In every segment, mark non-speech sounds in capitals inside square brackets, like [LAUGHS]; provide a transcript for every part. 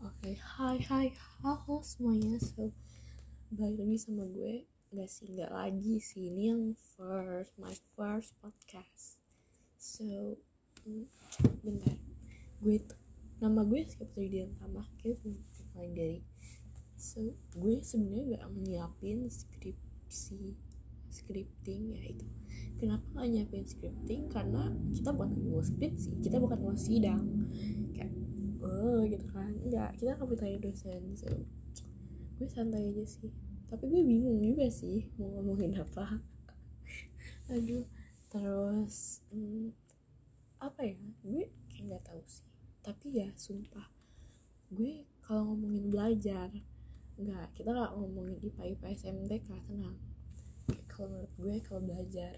Oke, hai hai halo semuanya. So, balik lagi sama gue. Gak sih, gak lagi sih. Ini yang first, my first podcast. So, mm, bentar. Gue tuh, nama gue Putri Dian Tamah. Kayak belum mulai dari. So, gue sebenarnya gak nyiapin skripsi, scripting ya itu. Kenapa gak nyiapin scripting? Karena kita bukan mau skripsi, kita bukan mau sidang. Kayak oh gitu kan. Enggak kita akan bertanya dosen so gue santai aja sih. Tapi gue bingung juga sih mau ngomongin apa. [LAUGHS] Aduh terus hmm, apa ya? Gue kayak nggak tahu sih. Tapi ya sumpah. Gue kalau ngomongin belajar enggak kita nggak ngomongin IPA IPA SMTK tenang kalau menurut gue kalau belajar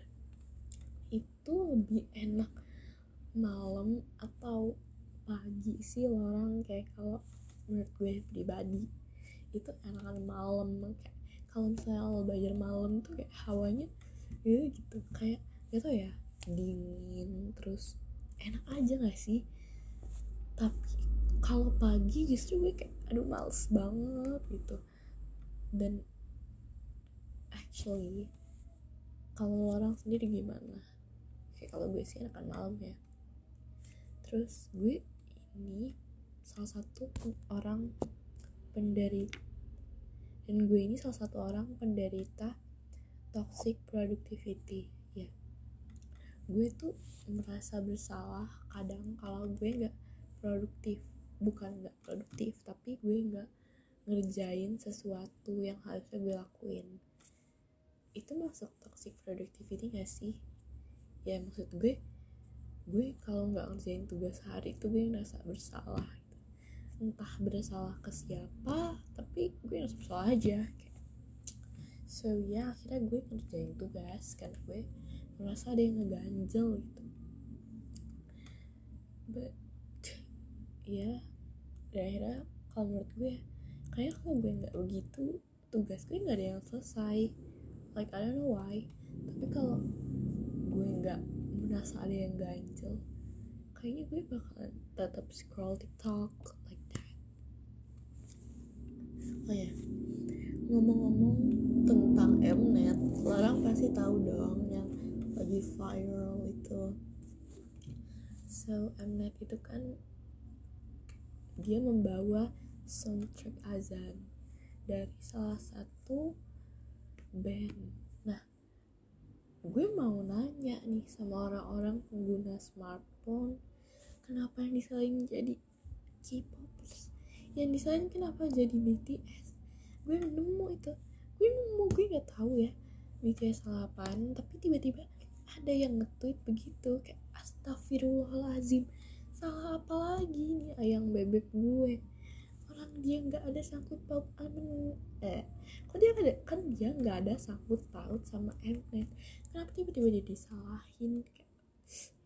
itu lebih enak malam atau pagi sih orang kayak kalau menurut gue pribadi itu enakan malam kayak kalau misalnya lo belajar malam tuh kayak hawanya ya gitu kayak gitu ya dingin terus enak aja gak sih? Tapi kalau pagi justru gue kayak aduh males banget gitu. Dan actually kalau orang sendiri gimana? Kayak kalau gue sih enakan malam ya. Terus gue ini salah satu orang penderita dan gue ini salah satu orang penderita toxic productivity ya. Gue tuh merasa bersalah kadang kalau gue nggak produktif bukan nggak produktif tapi gue nggak ngerjain sesuatu yang harusnya gue lakuin. Itu masuk toxic productivity gak sih? Ya maksud gue gue kalau nggak ngerjain tugas hari itu gue ngerasa bersalah gitu. entah bersalah ke siapa tapi gue ngerasa bersalah aja kayak. So ya akhirnya gue ngerjain tugas karena gue merasa ada yang ngeganjel gitu. But ya dan akhirnya kalau menurut gue kayak kalau gue nggak begitu tugas gue nggak ada yang selesai. Like I don't know why. Tapi kalau gue nggak merasa ada yang ganjel. Kayaknya gue bakalan tetap scroll TikTok like that. Oh ya ngomong-ngomong tentang Mnet orang pasti tahu dong yang lagi viral itu. So Mnet itu kan dia membawa soundtrack azan dari salah satu band. nah gue mau nanya nih sama orang-orang pengguna smartphone kenapa yang disalahin jadi K-popers? Yang disalahin kenapa jadi BTS gue nemu itu. Gue nemu gue nggak tahu ya BTS salah apaan tapi tiba-tiba ada yang nge-tweet begitu kayak astagfirullahalazim salah apa lagi nih ayang bebek gue dia nggak ada sangkut paut amen eh kok dia ada? Kan dia nggak ada sangkut paut sama Mnet kenapa tiba-tiba dia disalahin? Kayak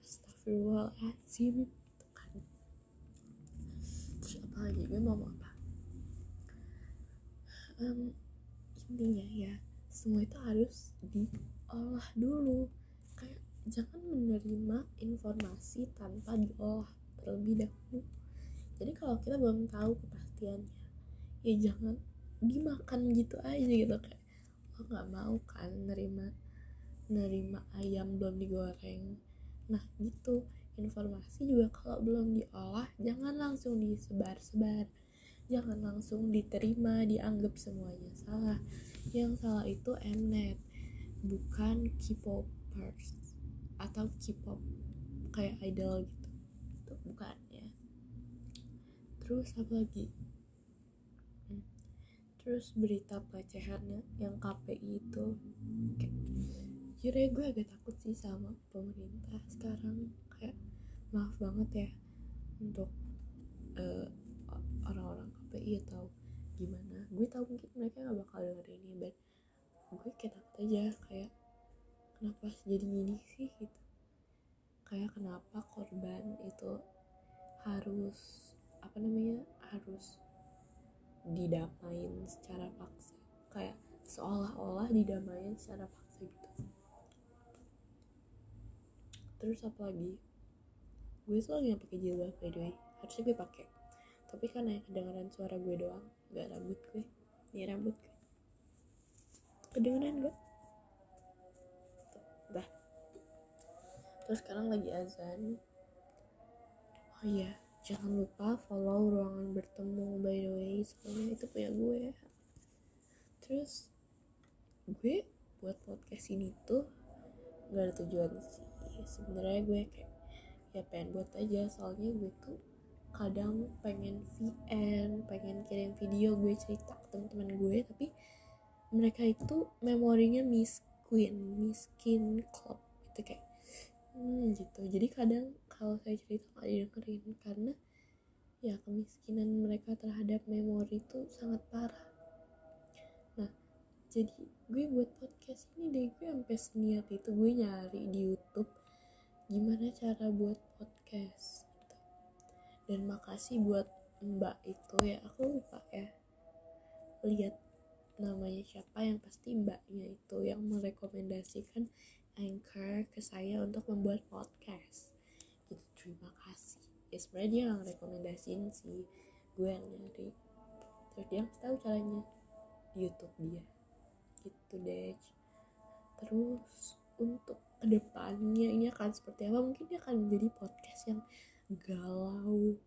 astagfirullahaladzim. Gitu kan. Terus apa lagi? Gue mau apa? Um, intinya ya semua itu harus diolah dulu. Kayak jangan menerima informasi tanpa diolah terlebih dahulu jadi kalau kita belum tahu kepastiannya ya jangan dimakan gitu aja gitu kayak lo nggak mau kan nerima nerima ayam belum digoreng. Nah gitu. Informasi juga kalau belum diolah jangan langsung disebar-sebar. Jangan langsung diterima dianggap semuanya salah. Yang salah itu Mnet bukan K-popers atau K-pop kayak idol gitu. Itu bukan terus apa lagi? Hmm. terus berita pelecehannya yang KPI itu. Kayak jujur ya gue agak takut sih sama pemerintah sekarang. Kayak maaf banget ya untuk uh, orang-orang KPI atau gimana. Gue tahu mungkin mereka gak bakal denger ini but gue kayak takut aja. Kayak kenapa jadi gini sih gitu. Kayak kenapa korban itu harus apa namanya harus didamain secara paksa. Kayak seolah-olah didamain secara paksa gitu. Terus apa lagi? Gue selalu nggak pakai jilbab by the way. Harusnya gue pakai. Tapi gimana ya kedengeran suara gue doang gak rambut gue. Ini rambut gue. Kedengeran gak dah. Terus sekarang lagi azan. Oh iya jangan lupa follow ruangan bertemu by the way. Soalnya itu punya gue. Terus gue buat podcast ini tuh nggak ada tujuan sih. Sebenarnya gue kayak ya pengen buat aja. Soalnya gue tuh kadang pengen VN pengen kirim video gue cerita ke teman-teman gue. Tapi mereka itu memorinya miskin miskin club. Itu kayak hmm, gitu. Jadi kadang kalau saya cerita nggak didengerin karena ya kemiskinan mereka terhadap memori itu sangat parah nah jadi gue buat podcast ini deh gue sampai seniat itu gue nyari di YouTube gimana cara buat podcast gitu. dan makasih buat mbak itu ya aku lupa ya lihat namanya siapa yang pasti mbaknya itu yang merekomendasikan anchor ke saya untuk membuat podcast terima kasih. Ya sebenarnya dia nggak rekomendasiin sih gue yang nyari terus dia tahu caranya di YouTube dia. Gitu deh terus untuk ke depannya ini akan seperti apa? Mungkin dia akan menjadi podcast yang galau.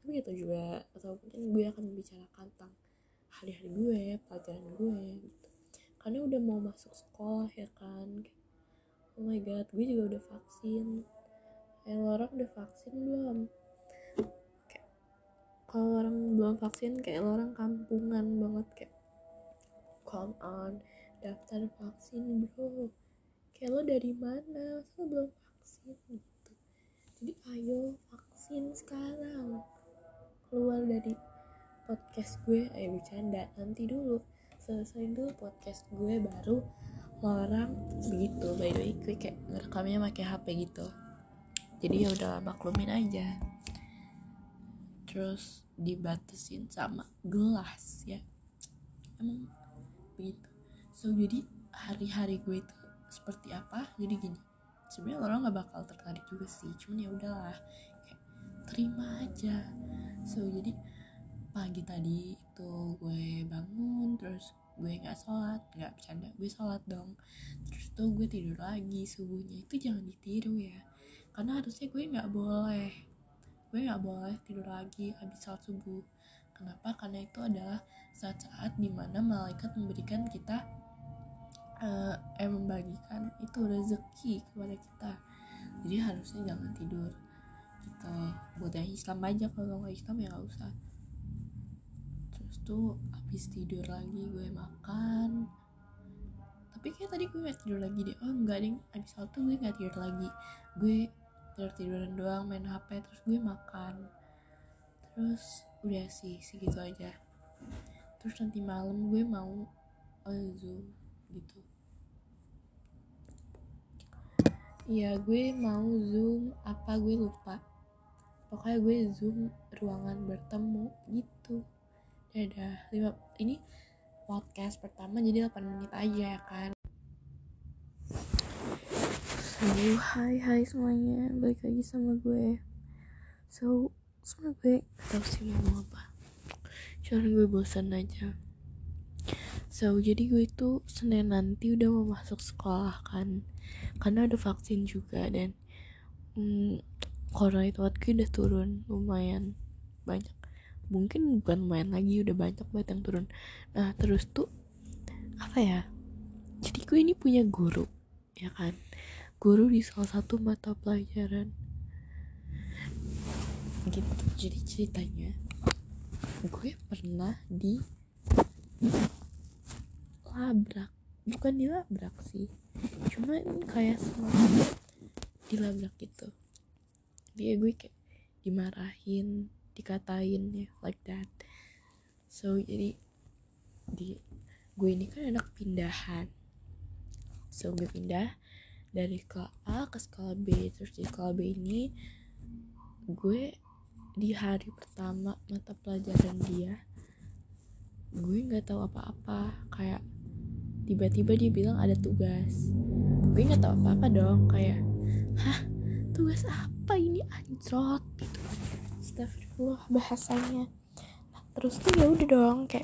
Tapi gitu juga. Atau mungkin gue akan membicarakan tentang hari-hari gue pelajaran gue gitu. Karena udah mau masuk sekolah ya kan? Oh my god gue juga udah vaksin kayak orang udah vaksin belum? Kayak kalau orang belum vaksin kayak orang kampungan banget kayak come on daftar vaksin bro. Kayak lo dari mana? Lo belum vaksin gitu? Jadi ayo vaksin sekarang. Keluar dari podcast gue. Ayo bercanda nanti dulu. Selesai dulu podcast gue baru orang begitu by the way gue kayak ngerekamnya pakai HP gitu jadi ya udah maklumin aja. Terus dibatasin sama gelas ya. Emang begitu. So jadi hari-hari gue itu seperti apa? Jadi gini sebenarnya orang nggak bakal tertarik juga sih. Cuman ya udahlah terima aja. So jadi pagi tadi itu gue bangun terus gue nggak sholat nggak bercanda gue sholat dong. Terus tuh gue tidur lagi subuhnya. Itu jangan ditiru ya karena harusnya gue nggak boleh. Gue nggak boleh tidur lagi habis sholat subuh. Kenapa? Karena itu adalah saat-saat di mana malaikat memberikan kita uh, eh membagikan itu rezeki kepada kita. Jadi harusnya jangan tidur. Gitu. Buat yang Islam aja kalau nggak Islam ya nggak usah. Tuh habis tidur lagi gue makan. Tapi kayak tadi gue gak tidur lagi deh. Oh enggak deh. Sholat tuh gue gak tidur lagi. Gue tidur tiduran doang main hp terus gue makan. Terus udah sih segitu aja. Terus nanti malam gue mau oh, zoom gitu. Iya gue mau zoom apa gue lupa. Pokoknya gue zoom ruangan bertemu gitu. Dadah, lima ini podcast pertama jadi 8 menit aja ya kan. So, hai hai semuanya, balik lagi sama gue. So, sama gue gak tau sih mau apa. Cuman gue bosan aja. So, jadi gue itu Senin nanti udah mau masuk sekolah kan. Karena ada vaksin juga dan hmm, corona itu gue udah turun lumayan banyak mungkin bukan main lagi udah banyak banget yang turun nah terus tuh apa ya jadi gue ini punya guru ya kan guru di salah satu mata pelajaran. Gitu jadi ceritanya gue pernah di labrak. Bukan di labrak sih cuma kayak semacam dilabrak gitu. Dia gue kayak dimarahin dikatain ya like that. So jadi di gue ini kan anak pindahan. So gue pindah dari sekolah A ke sekolah B. Terus di sekolah B ini gue di hari pertama mata pelajaran dia gue nggak tahu apa-apa. Kayak tiba-tiba dia bilang ada tugas. Gue nggak tahu apa-apa dong. Kayak hah? Tugas apa ini anjrot? Gitu astagfirullah bahasanya. Terus tuh ya udah dong kayak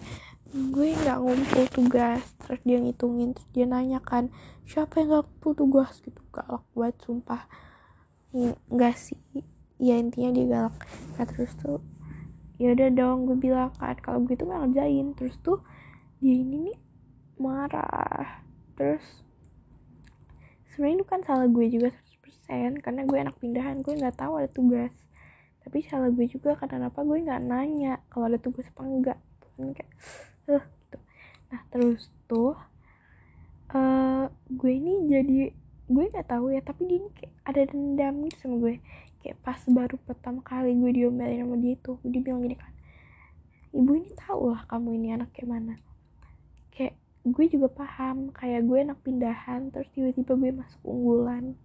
gue nggak ngumpul tugas. Terus dia ngitungin terus dia nanya kan siapa yang nggak ngumpul tugas? Gitu. Galak buat sumpah. Nggak sih. Ya intinya dia galak. Nah terus tuh ya udah dong gue bilang kan. Kalau gue tuh ngerjain. Terus tuh dia ini nih marah. Terus sebenarnya itu kan salah gue juga 100% karena gue anak pindahan gue nggak tahu ada tugas. Tapi salah gue juga karena apa gue nggak nanya kalau ada tugas apa enggak. Kan kayak terus tuh uh, gue ini jadi gue nggak tahu ya tapi dia ini kayak ada dendam gitu sama gue. Kayak pas baru pertama kali gue diomelin sama dia itu dia bilang gini kan ibu ini tahu lah kamu ini anak kayak mana. Kayak gue juga paham kayak gue anak pindahan terus tiba-tiba gue masuk unggulan.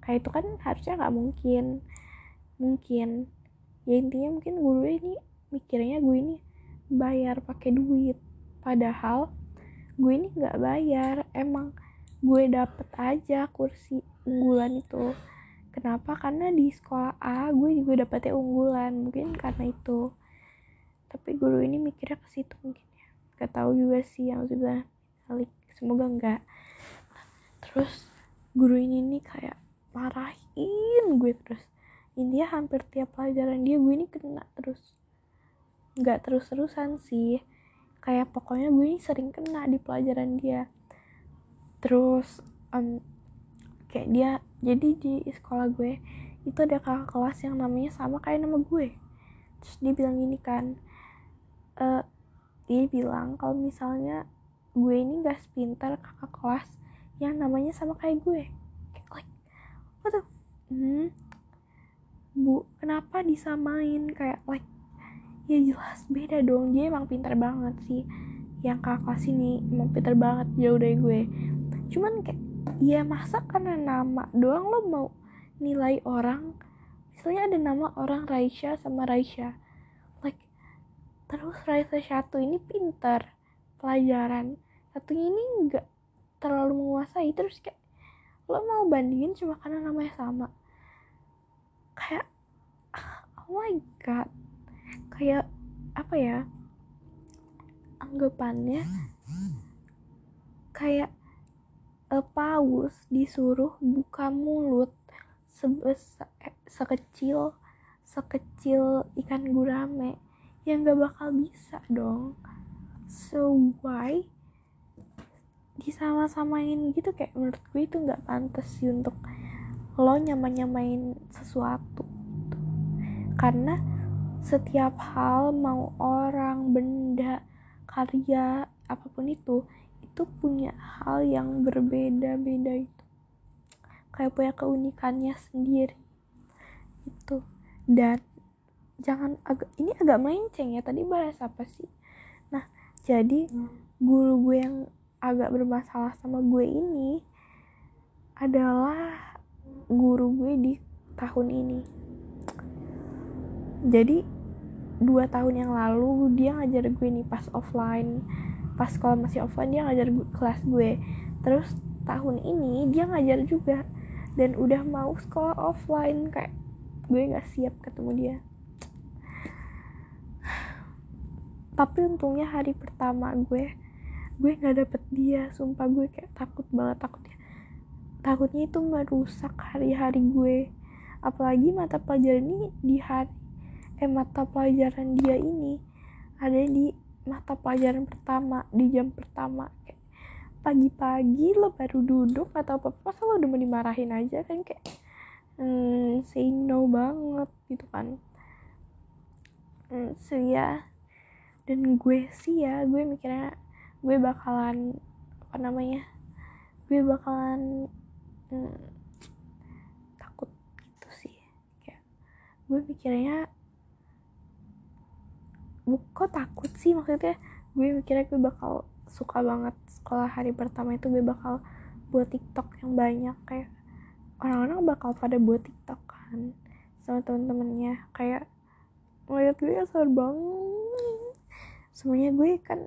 Kayak itu kan harusnya nggak mungkin mungkin. Ya intinya mungkin guru ini mikirnya gue ini bayar pakai duit. Padahal gue ini nggak bayar. Emang gue dapet aja kursi unggulan itu. Kenapa? Karena di sekolah A gue juga dapetnya unggulan. Mungkin karena itu. Tapi guru ini mikirnya ke situ mungkin ya. Gak tahu juga sih yang sudah balik semoga enggak terus guru ini nih kayak marahin gue terus. India hampir tiap pelajaran dia gue ini kena terus. Nggak terus-terusan sih kayak pokoknya gue ini sering kena di pelajaran dia. Terus um, kayak dia jadi di sekolah gue itu ada kakak kelas yang namanya sama kayak nama gue. Terus dia bilang gini kan uh, dia bilang kalau misalnya gue ini gak sepintar kakak kelas yang namanya sama kayak gue. Kayak like what the hmm, bu kenapa disamain? Kayak like ya jelas beda dong. Dia emang pintar banget sih. Yang kakak sini emang pintar banget jauh dari gue. Cuman kayak ya masa karena nama doang lo mau nilai orang? Misalnya ada nama orang Raisya sama Raisya. Like terus Raisya satu ini pintar pelajaran. Satunya ini nggak terlalu menguasai. Terus kayak lo mau bandingin cuma karena namanya sama? Kayak oh my god kayak apa ya anggapannya kayak uh, paus disuruh buka mulut sebesar eh, sekecil sekecil ikan gurame yang gak bakal bisa dong. So why disama-samain gitu? Kayak menurut gue itu nggak pantas sih untuk lo nyama-nyamain sesuatu. Karena setiap hal mau orang benda karya apa pun itu itu punya hal yang berbeda-beda itu. Kayak punya keunikannya sendiri. Itu. Dan jangan agak ini agak melenceng ya tadi bahas apa sih? Nah jadi guru gue yang agak bermasalah sama gue ini adalah guru gue di tahun ini jadi dua tahun yang lalu dia ngajar gue nih pas offline. Pas sekolah masih offline dia ngajar gue, kelas gue. Terus tahun ini dia ngajar juga. Dan udah mau sekolah offline kayak gue nggak siap ketemu dia. Tapi untungnya hari pertama gue gue nggak dapet dia. Sumpah gue kayak takut banget takutnya takutnya itu merusak hari-hari gue. Apalagi mata pelajaran ini di hari eh mata pelajaran dia ini ada di mata pelajaran pertama di jam pertama. Kayak pagi-pagi lo baru duduk atau apa apa lo udah mau dimarahin aja kan? Kayak hmm, say no banget gitu kan. Hmm, so ya. Dan gue sih ya gue mikirnya gue bakalan apa namanya gue bakalan hmm, takut gitu sih. Kayak gue mikirnya kok takut sih? Maksudnya gue mikirnya gue bakal suka banget sekolah hari pertama itu gue bakal buat tiktok yang banyak. Kayak orang-orang bakal pada buat tiktok kan sama temen-temennya. Kayak ngeliat gue kesel banget. Semuanya gue kan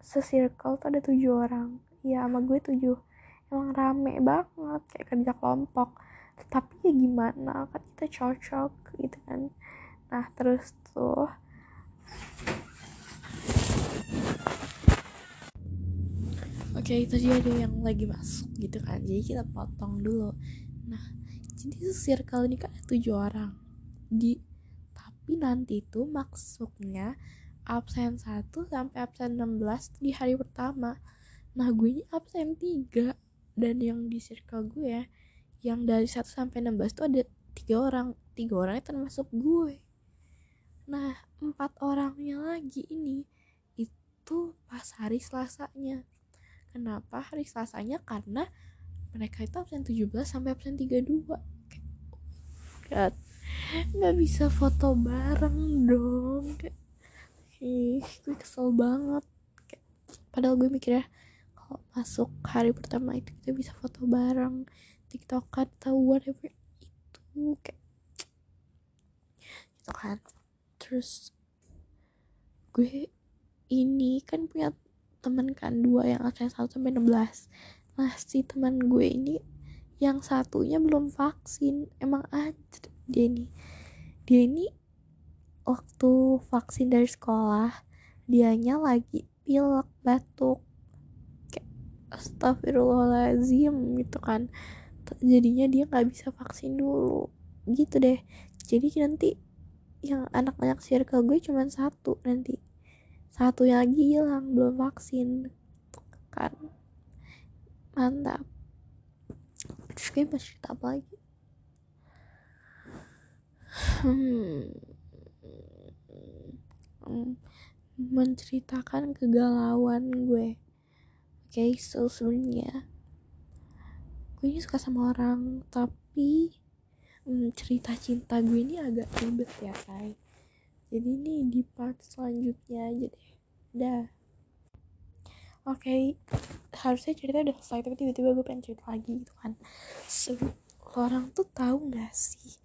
sesirkel tuh ada tujuh orang. Ya sama gue tujuh. Emang rame banget kayak kerja kelompok. Tapi ya gimana kan kita cocok gitu kan. Nah terus tuh Oke, okay, dia ada yang lagi masuk gitu kan. Jadi kita potong dulu. Nah, jadi circle ini kan tujuh orang. Di tapi nanti itu maksudnya absen 1 sampai absen 16 di hari pertama. Nah, gue ini absen 3 dan yang di circle gue ya, yang dari 1 sampai 16 itu ada tiga orang. Tiga orang itu termasuk gue. Nah, empat orangnya lagi ini itu pas hari selasanya. Kenapa hari selasanya? Karena mereka itu absen 17 sampai absen 32 God. Nggak bisa foto bareng dong. Kayak ih gue kesel banget. Kayak, padahal gue mikirnya kalau masuk hari pertama itu kita bisa foto bareng tiktokan atau whatever itu kayak [TSK] gitu kan terus gue ini kan punya temen kan dua yang absen 1 sampai 16 nah si teman gue ini yang satunya belum vaksin. Emang aja dia ini. Dia ini waktu vaksin dari sekolah dianya lagi pilek batuk. Kayak astagfirullahaladzim gitu kan. Jadinya dia nggak bisa vaksin dulu. Gitu deh. Jadi nanti yang anak-anak circle gue cuma satu nanti satu yang lagi hilang belum vaksin kan. Mantap. Terus gue mau cerita apa lagi. Hmm, menceritakan kegalauan gue. Oke okay, so sebenarnya gue ini suka sama orang tapi hmm, cerita cinta gue ini agak ribet ya say jadi ini di part selanjutnya aja deh. Dah. Oke okay. harusnya cerita udah selesai tapi tiba-tiba gue pengen cerita lagi gitu kan. So, orang tuh tahu gak sih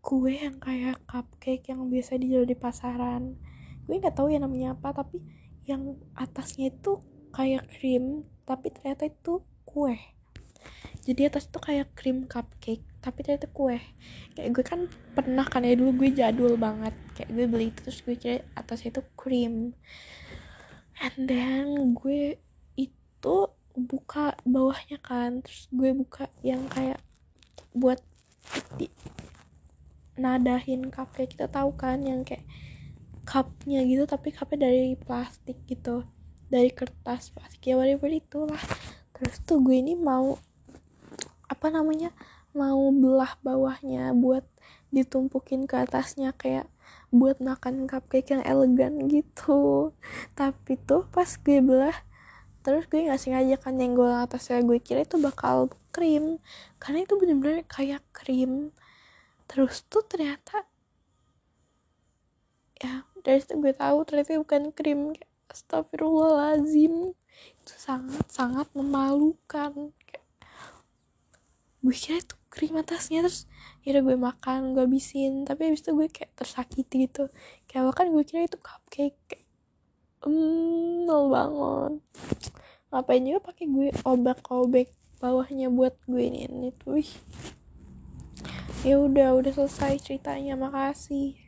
kue yang kayak cupcake yang biasa dijual di pasaran? Gue nggak tahu ya namanya apa tapi yang atasnya itu kayak krim tapi ternyata itu kue jadi atas itu kayak krim cupcake tapi ternyata kue. Kayak gue kan pernah kan ya dulu gue jadul banget. Kayak gue beli itu terus gue kira atasnya itu krim and then gue itu buka bawahnya kan terus gue buka yang kayak buat di nadahin cupcake. Kita tahu kan yang kayak cupnya gitu tapi cupnya dari plastik gitu. Dari kertas plastik ya whatever itulah. Terus tuh gue ini mau apa namanya mau belah bawahnya buat ditumpukin ke atasnya kayak buat makan cupcake yang elegan gitu. Tapi tuh pas gue belah terus gue nggak sengaja kan nyenggol atasnya gue kira itu bakal krim. Karena itu bener-bener kayak krim. Terus tuh ternyata ya dari situ gue tahu ternyata bukan krim astagfirullahalazim itu sangat sangat memalukan gue kira itu krim atasnya terus kira gue makan gue habisin. Tapi habis itu gue kayak tersakiti gitu. Kayak makan gue kira itu cupcake hmm nol banget. Ngapain juga pakai gue obak-obek bawahnya buat gue ini itu ya udah udah selesai ceritanya. Makasih